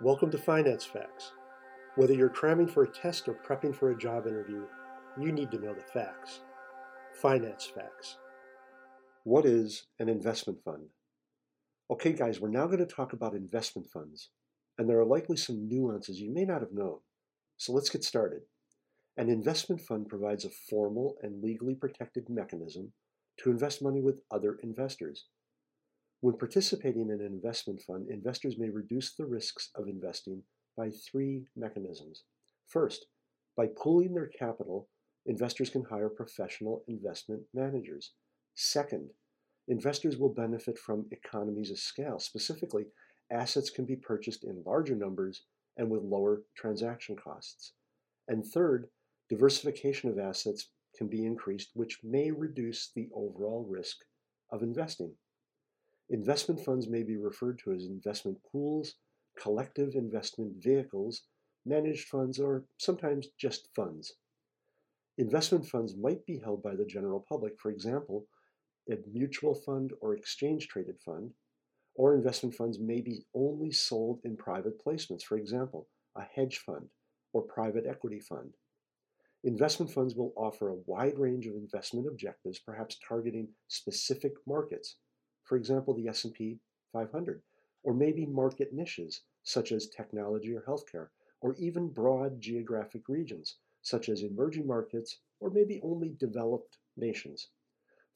Welcome to Finance Facts. Whether you're cramming for a test or prepping for a job interview, you need to know the facts. Finance Facts. What is an investment fund? Okay, guys, we're now going to talk about investment funds, and there are likely some nuances you may not have known. So let's get started. An investment fund provides a formal and legally protected mechanism to invest money with other investors. When participating in an investment fund, investors may reduce the risks of investing by three mechanisms. First, by pooling their capital, investors can hire professional investment managers. Second, investors will benefit from economies of scale. Specifically, assets can be purchased in larger numbers and with lower transaction costs. And third, diversification of assets can be increased, which may reduce the overall risk of investing. Investment funds may be referred to as investment pools, collective investment vehicles, managed funds, or sometimes just funds. Investment funds might be held by the general public, for example, a mutual fund or exchange traded fund, or investment funds may be only sold in private placements, for example, a hedge fund or private equity fund. Investment funds will offer a wide range of investment objectives, perhaps targeting specific markets, for example, the S&P 500, or maybe market niches such as technology or healthcare, or even broad geographic regions such as emerging markets or maybe only developed nations.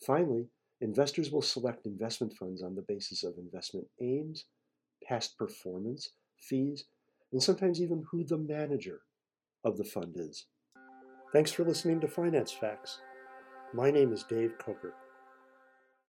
Finally, investors will select investment funds on the basis of investment aims, past performance, fees, and sometimes even who the manager of the fund is. Thanks for listening to Finance Facts. My name is Dave Coker.